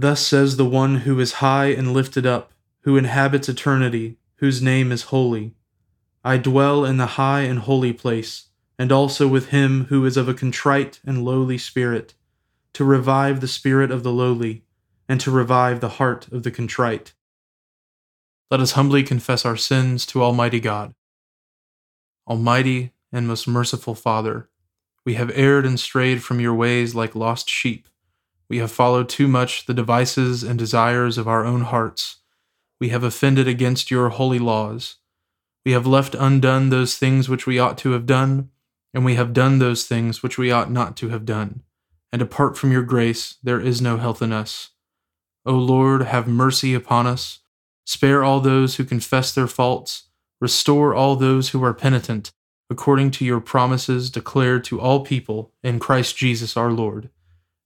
Thus says the one who is high and lifted up, who inhabits eternity, whose name is holy. I dwell in the high and holy place, and also with him who is of a contrite and lowly spirit, to revive the spirit of the lowly, and to revive the heart of the contrite. Let us humbly confess our sins to Almighty God. Almighty and most merciful Father, we have erred and strayed from your ways like lost sheep. We have followed too much the devices and desires of our own hearts. We have offended against your holy laws. We have left undone those things which we ought to have done, and we have done those things which we ought not to have done. And apart from your grace, there is no health in us. O Lord, have mercy upon us. Spare all those who confess their faults. Restore all those who are penitent, according to your promises declared to all people in Christ Jesus our Lord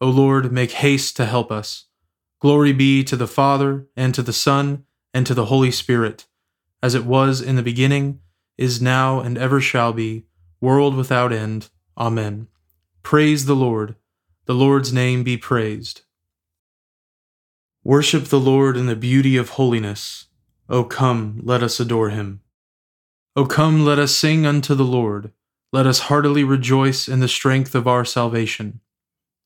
O Lord, make haste to help us. Glory be to the Father, and to the Son, and to the Holy Spirit, as it was in the beginning, is now, and ever shall be, world without end. Amen. Praise the Lord. The Lord's name be praised. Worship the Lord in the beauty of holiness. O come, let us adore him. O come, let us sing unto the Lord. Let us heartily rejoice in the strength of our salvation.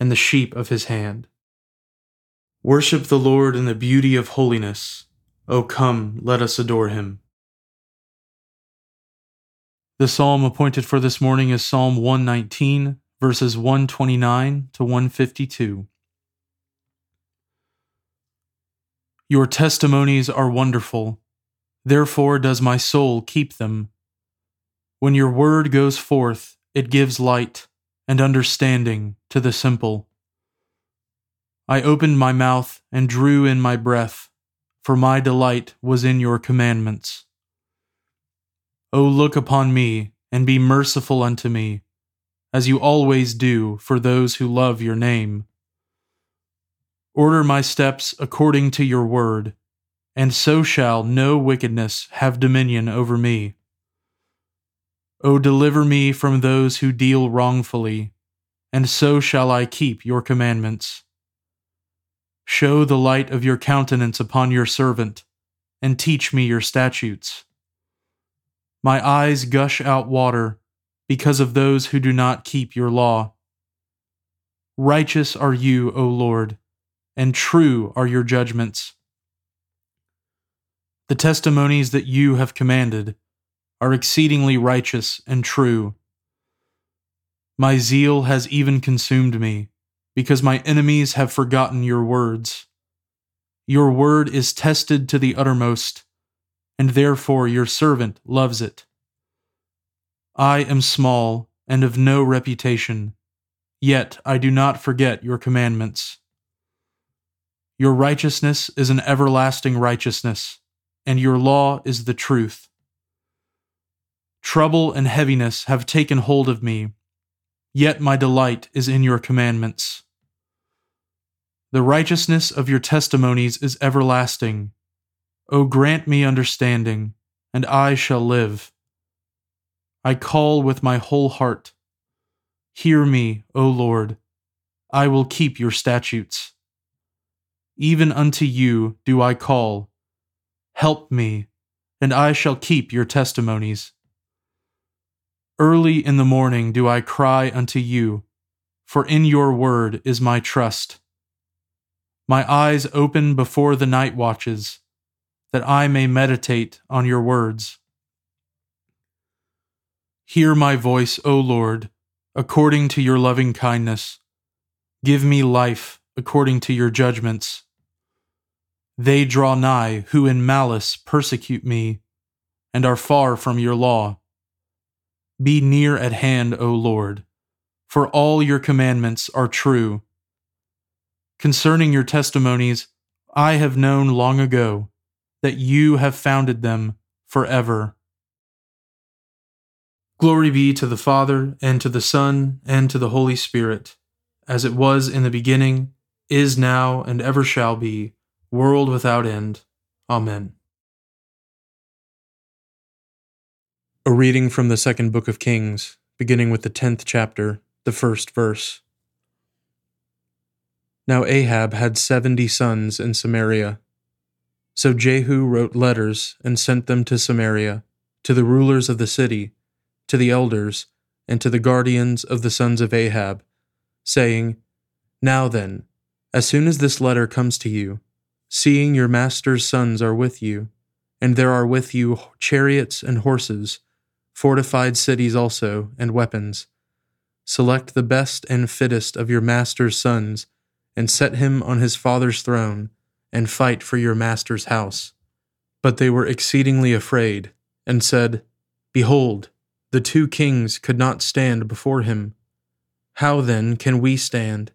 and the sheep of his hand. Worship the Lord in the beauty of holiness. O come, let us adore him. The psalm appointed for this morning is Psalm 119, verses 129 to 152. Your testimonies are wonderful, therefore does my soul keep them. When your word goes forth, it gives light and understanding to the simple. I opened my mouth and drew in my breath, for my delight was in your commandments. O look upon me and be merciful unto me, as you always do for those who love your name. Order my steps according to your word, and so shall no wickedness have dominion over me. O deliver me from those who deal wrongfully, and so shall I keep your commandments. Show the light of your countenance upon your servant, and teach me your statutes. My eyes gush out water because of those who do not keep your law. Righteous are you, O Lord, and true are your judgments. The testimonies that you have commanded are exceedingly righteous and true. My zeal has even consumed me, because my enemies have forgotten your words. Your word is tested to the uttermost, and therefore your servant loves it. I am small and of no reputation, yet I do not forget your commandments. Your righteousness is an everlasting righteousness, and your law is the truth. Trouble and heaviness have taken hold of me, yet my delight is in your commandments. The righteousness of your testimonies is everlasting, O grant me understanding, and I shall live. I call with my whole heart. Hear me, O Lord. I will keep your statutes. Even unto you do I call. Help me, and I shall keep your testimonies. Early in the morning do I cry unto you, for in your word is my trust. My eyes open before the night watches, that I may meditate on your words. Hear my voice, O Lord, according to your loving kindness. Give me life according to your judgments. They draw nigh who in malice persecute me, and are far from your law. Be near at hand, O Lord, for all your commandments are true. Concerning your testimonies, I have known long ago that you have founded them forever. Glory be to the Father, and to the Son, and to the Holy Spirit, as it was in the beginning, is now, and ever shall be, world without end. Amen. A reading from the second book of Kings, beginning with the tenth chapter, the first verse. Now Ahab had seventy sons in Samaria. So Jehu wrote letters and sent them to Samaria, to the rulers of the city, to the elders, and to the guardians of the sons of Ahab, saying, Now then, as soon as this letter comes to you, seeing your master's sons are with you, and there are with you chariots and horses, fortified cities also, and weapons. Select the best and fittest of your master's sons, and set him on his father's throne, and fight for your master's house. But they were exceedingly afraid, and said, Behold, the two kings could not stand before him. How then can we stand?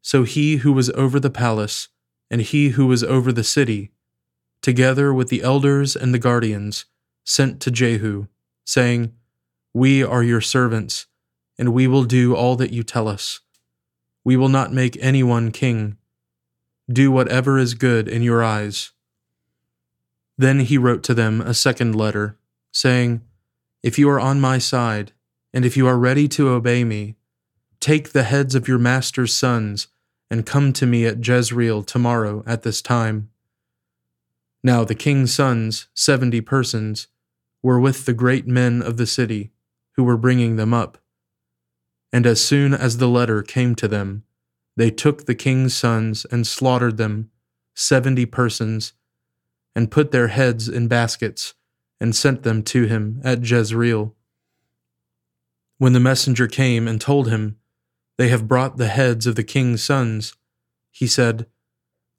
So he who was over the palace, and he who was over the city, together with the elders and the guardians, sent to Jehu, saying, We are your servants, and we will do all that you tell us. We will not make anyone king. Do whatever is good in your eyes. Then he wrote to them a second letter, saying, If you are on my side, and if you are ready to obey me, take the heads of your master's sons and come to me at Jezreel tomorrow at this time. Now the king's sons, seventy persons, were with the great men of the city, who were bringing them up. And as soon as the letter came to them, they took the king's sons and slaughtered them, seventy persons, and put their heads in baskets, and sent them to him at Jezreel. When the messenger came and told him, They have brought the heads of the king's sons, he said,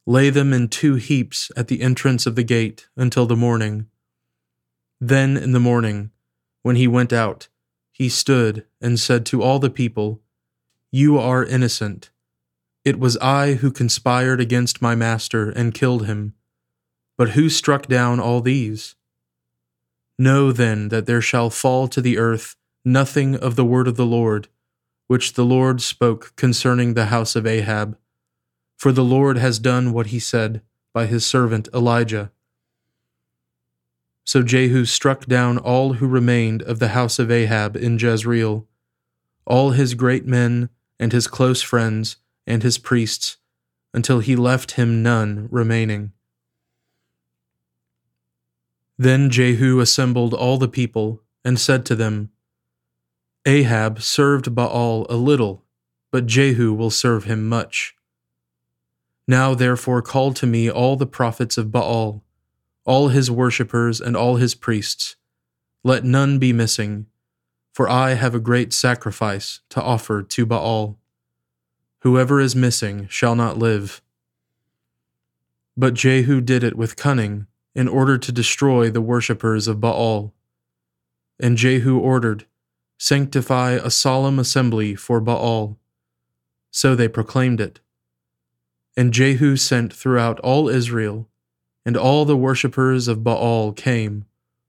Lay them in two heaps at the entrance of the gate until the morning. Then in the morning, when he went out, he stood and said to all the people, You are innocent. It was I who conspired against my master and killed him. But who struck down all these? Know then that there shall fall to the earth nothing of the word of the Lord, which the Lord spoke concerning the house of Ahab. For the Lord has done what he said by his servant Elijah. So Jehu struck down all who remained of the house of Ahab in Jezreel, all his great men and his close friends and his priests, until he left him none remaining. Then Jehu assembled all the people and said to them, Ahab served Baal a little, but Jehu will serve him much. Now therefore call to me all the prophets of Baal all his worshippers and all his priests. Let none be missing, for I have a great sacrifice to offer to Baal. Whoever is missing shall not live. But Jehu did it with cunning, in order to destroy the worshippers of Baal. And Jehu ordered, Sanctify a solemn assembly for Baal. So they proclaimed it. And Jehu sent throughout all Israel and all the worshippers of Baal came,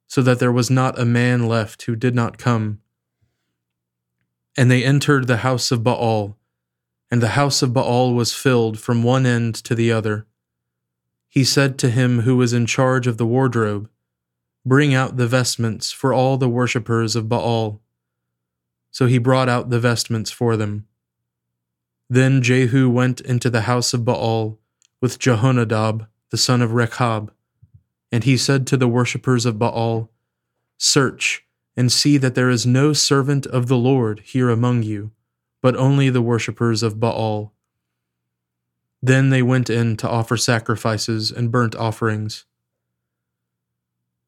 so that there was not a man left who did not come. And they entered the house of Baal, and the house of Baal was filled from one end to the other. he said to him who was in charge of the wardrobe, Bring out the vestments for all the worshippers of Baal. So he brought out the vestments for them. Then Jehu went into the house of Baal with Jehonadab, the son of Rechab. And he said to the worshippers of Baal, Search and see that there is no servant of the Lord here among you, but only the worshippers of Baal. Then they went in to offer sacrifices and burnt offerings.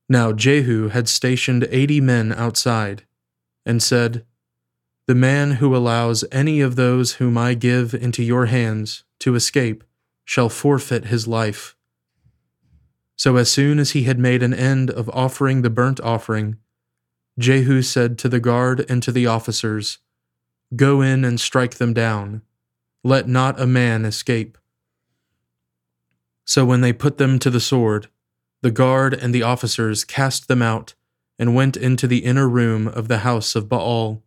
Now Jehu had stationed eighty men outside, and said, The man who allows any of those whom I give into your hands to escape shall forfeit his life. So as soon as he had made an end of offering the burnt offering, Jehu said to the guard and to the officers, Go in and strike them down. Let not a man escape. So when they put them to the sword, the guard and the officers cast them out and went into the inner room of the house of Baal.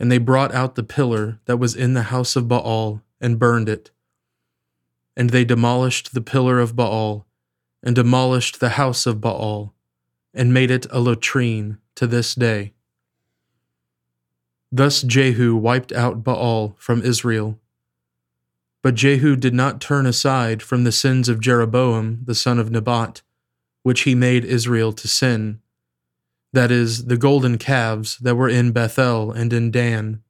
And they brought out the pillar that was in the house of Baal and burned it. And they demolished the pillar of Baal and demolished the house of Baal and made it a latrine to this day. Thus Jehu wiped out Baal from Israel. But Jehu did not turn aside from the sins of Jeroboam the son of Nebat, which he made Israel to sin, that is, the golden calves that were in Bethel and in Dan.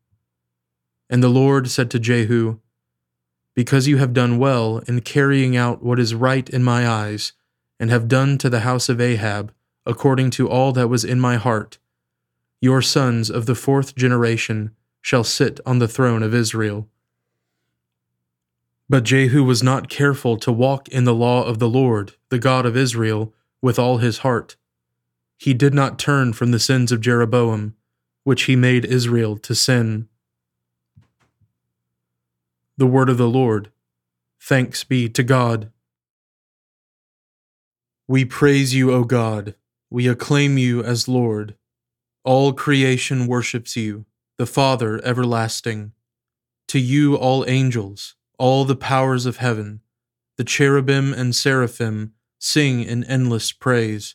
And the Lord said to Jehu, Because you have done well in carrying out what is right in my eyes, and have done to the house of Ahab, according to all that was in my heart. Your sons of the fourth generation shall sit on the throne of Israel. But Jehu was not careful to walk in the law of the Lord, the God of Israel, with all his heart. He did not turn from the sins of Jeroboam, which he made Israel to sin. The word of the Lord. Thanks be to God. We praise you, O God we acclaim you as Lord. All creation worships you, the Father everlasting. To you, all angels, all the powers of heaven, the cherubim and seraphim sing in endless praise.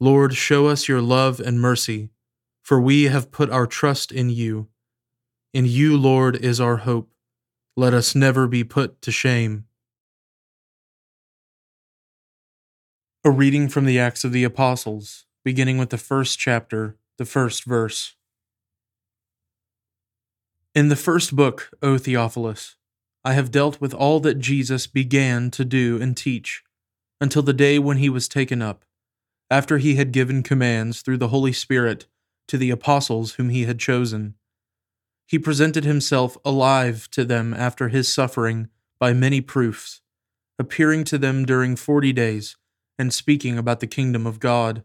Lord, show us your love and mercy, for we have put our trust in you. In you, Lord, is our hope. Let us never be put to shame. A reading from the Acts of the Apostles, beginning with the first chapter, the first verse. In the first book, O Theophilus, I have dealt with all that Jesus began to do and teach, until the day when he was taken up, after he had given commands through the Holy Spirit to the apostles whom he had chosen. He presented himself alive to them after his suffering by many proofs, appearing to them during forty days and speaking about the kingdom of God.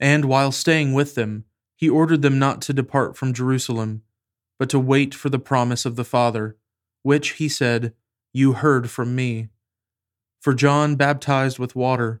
And while staying with them, he ordered them not to depart from Jerusalem, but to wait for the promise of the Father, which, he said, you heard from me. For John baptized with water,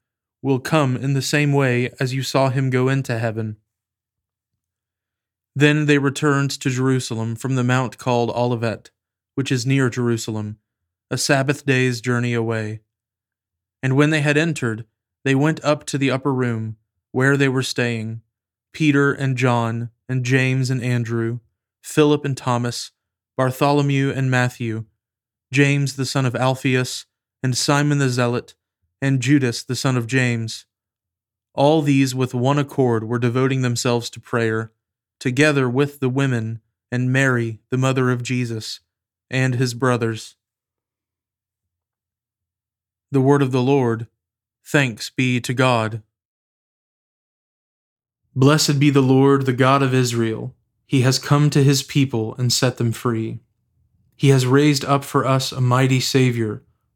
will come in the same way as you saw him go into heaven. Then they returned to Jerusalem from the mount called Olivet, which is near Jerusalem, a Sabbath day's journey away. And when they had entered, they went up to the upper room, where they were staying Peter and John, and James and Andrew, Philip and Thomas, Bartholomew and Matthew, James the son of Alphaeus, and Simon the Zealot, and Judas the son of James. All these with one accord were devoting themselves to prayer, together with the women and Mary, the mother of Jesus, and his brothers. The word of the Lord. Thanks be to God. Blessed be the Lord, the God of Israel. He has come to his people and set them free. He has raised up for us a mighty Savior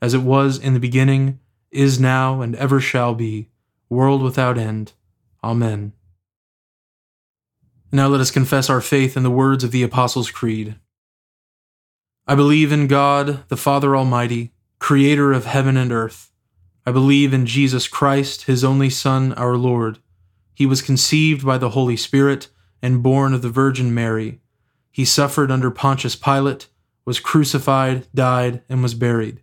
as it was in the beginning, is now, and ever shall be, world without end. Amen. Now let us confess our faith in the words of the Apostles' Creed. I believe in God, the Father Almighty, creator of heaven and earth. I believe in Jesus Christ, his only Son, our Lord. He was conceived by the Holy Spirit and born of the Virgin Mary. He suffered under Pontius Pilate, was crucified, died, and was buried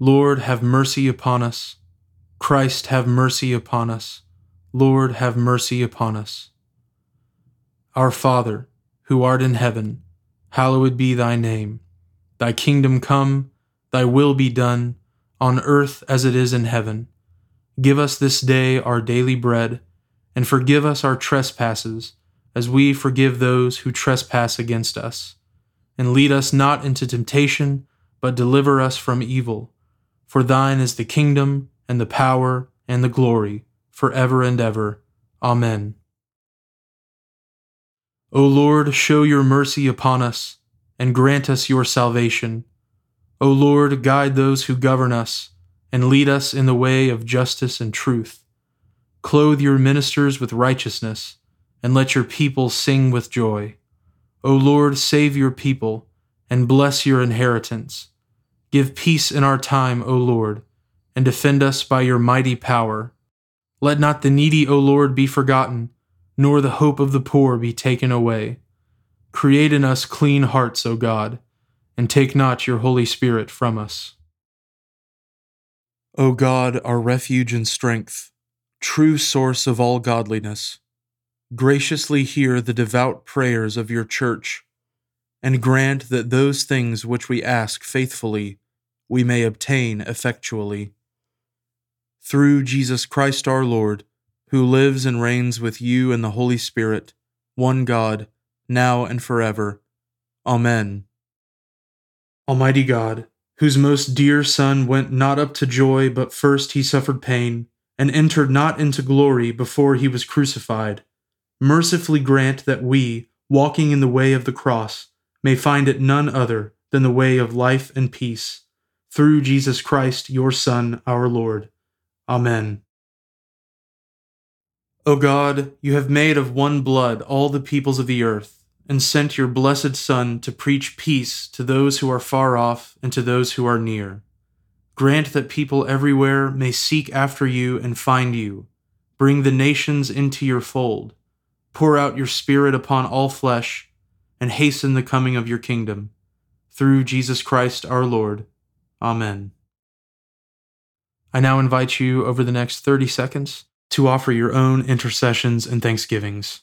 Lord, have mercy upon us. Christ, have mercy upon us. Lord, have mercy upon us. Our Father, who art in heaven, hallowed be thy name. Thy kingdom come, thy will be done, on earth as it is in heaven. Give us this day our daily bread, and forgive us our trespasses, as we forgive those who trespass against us. And lead us not into temptation, but deliver us from evil. For thine is the kingdom, and the power, and the glory, for ever and ever. Amen. O Lord, show your mercy upon us, and grant us your salvation. O Lord, guide those who govern us, and lead us in the way of justice and truth. Clothe your ministers with righteousness, and let your people sing with joy. O Lord, save your people, and bless your inheritance. Give peace in our time, O Lord, and defend us by your mighty power. Let not the needy, O Lord, be forgotten, nor the hope of the poor be taken away. Create in us clean hearts, O God, and take not your Holy Spirit from us. O God, our refuge and strength, true source of all godliness, graciously hear the devout prayers of your church, and grant that those things which we ask faithfully we may obtain effectually through Jesus Christ our Lord, who lives and reigns with you in the Holy Spirit, one God, now and forever. Amen. Almighty God, whose most dear Son went not up to joy, but first he suffered pain, and entered not into glory before he was crucified, mercifully grant that we, walking in the way of the cross, may find it none other than the way of life and peace. Through Jesus Christ, your Son, our Lord. Amen. O God, you have made of one blood all the peoples of the earth, and sent your blessed Son to preach peace to those who are far off and to those who are near. Grant that people everywhere may seek after you and find you. Bring the nations into your fold. Pour out your Spirit upon all flesh, and hasten the coming of your kingdom. Through Jesus Christ our Lord. Amen. I now invite you over the next 30 seconds to offer your own intercessions and thanksgivings.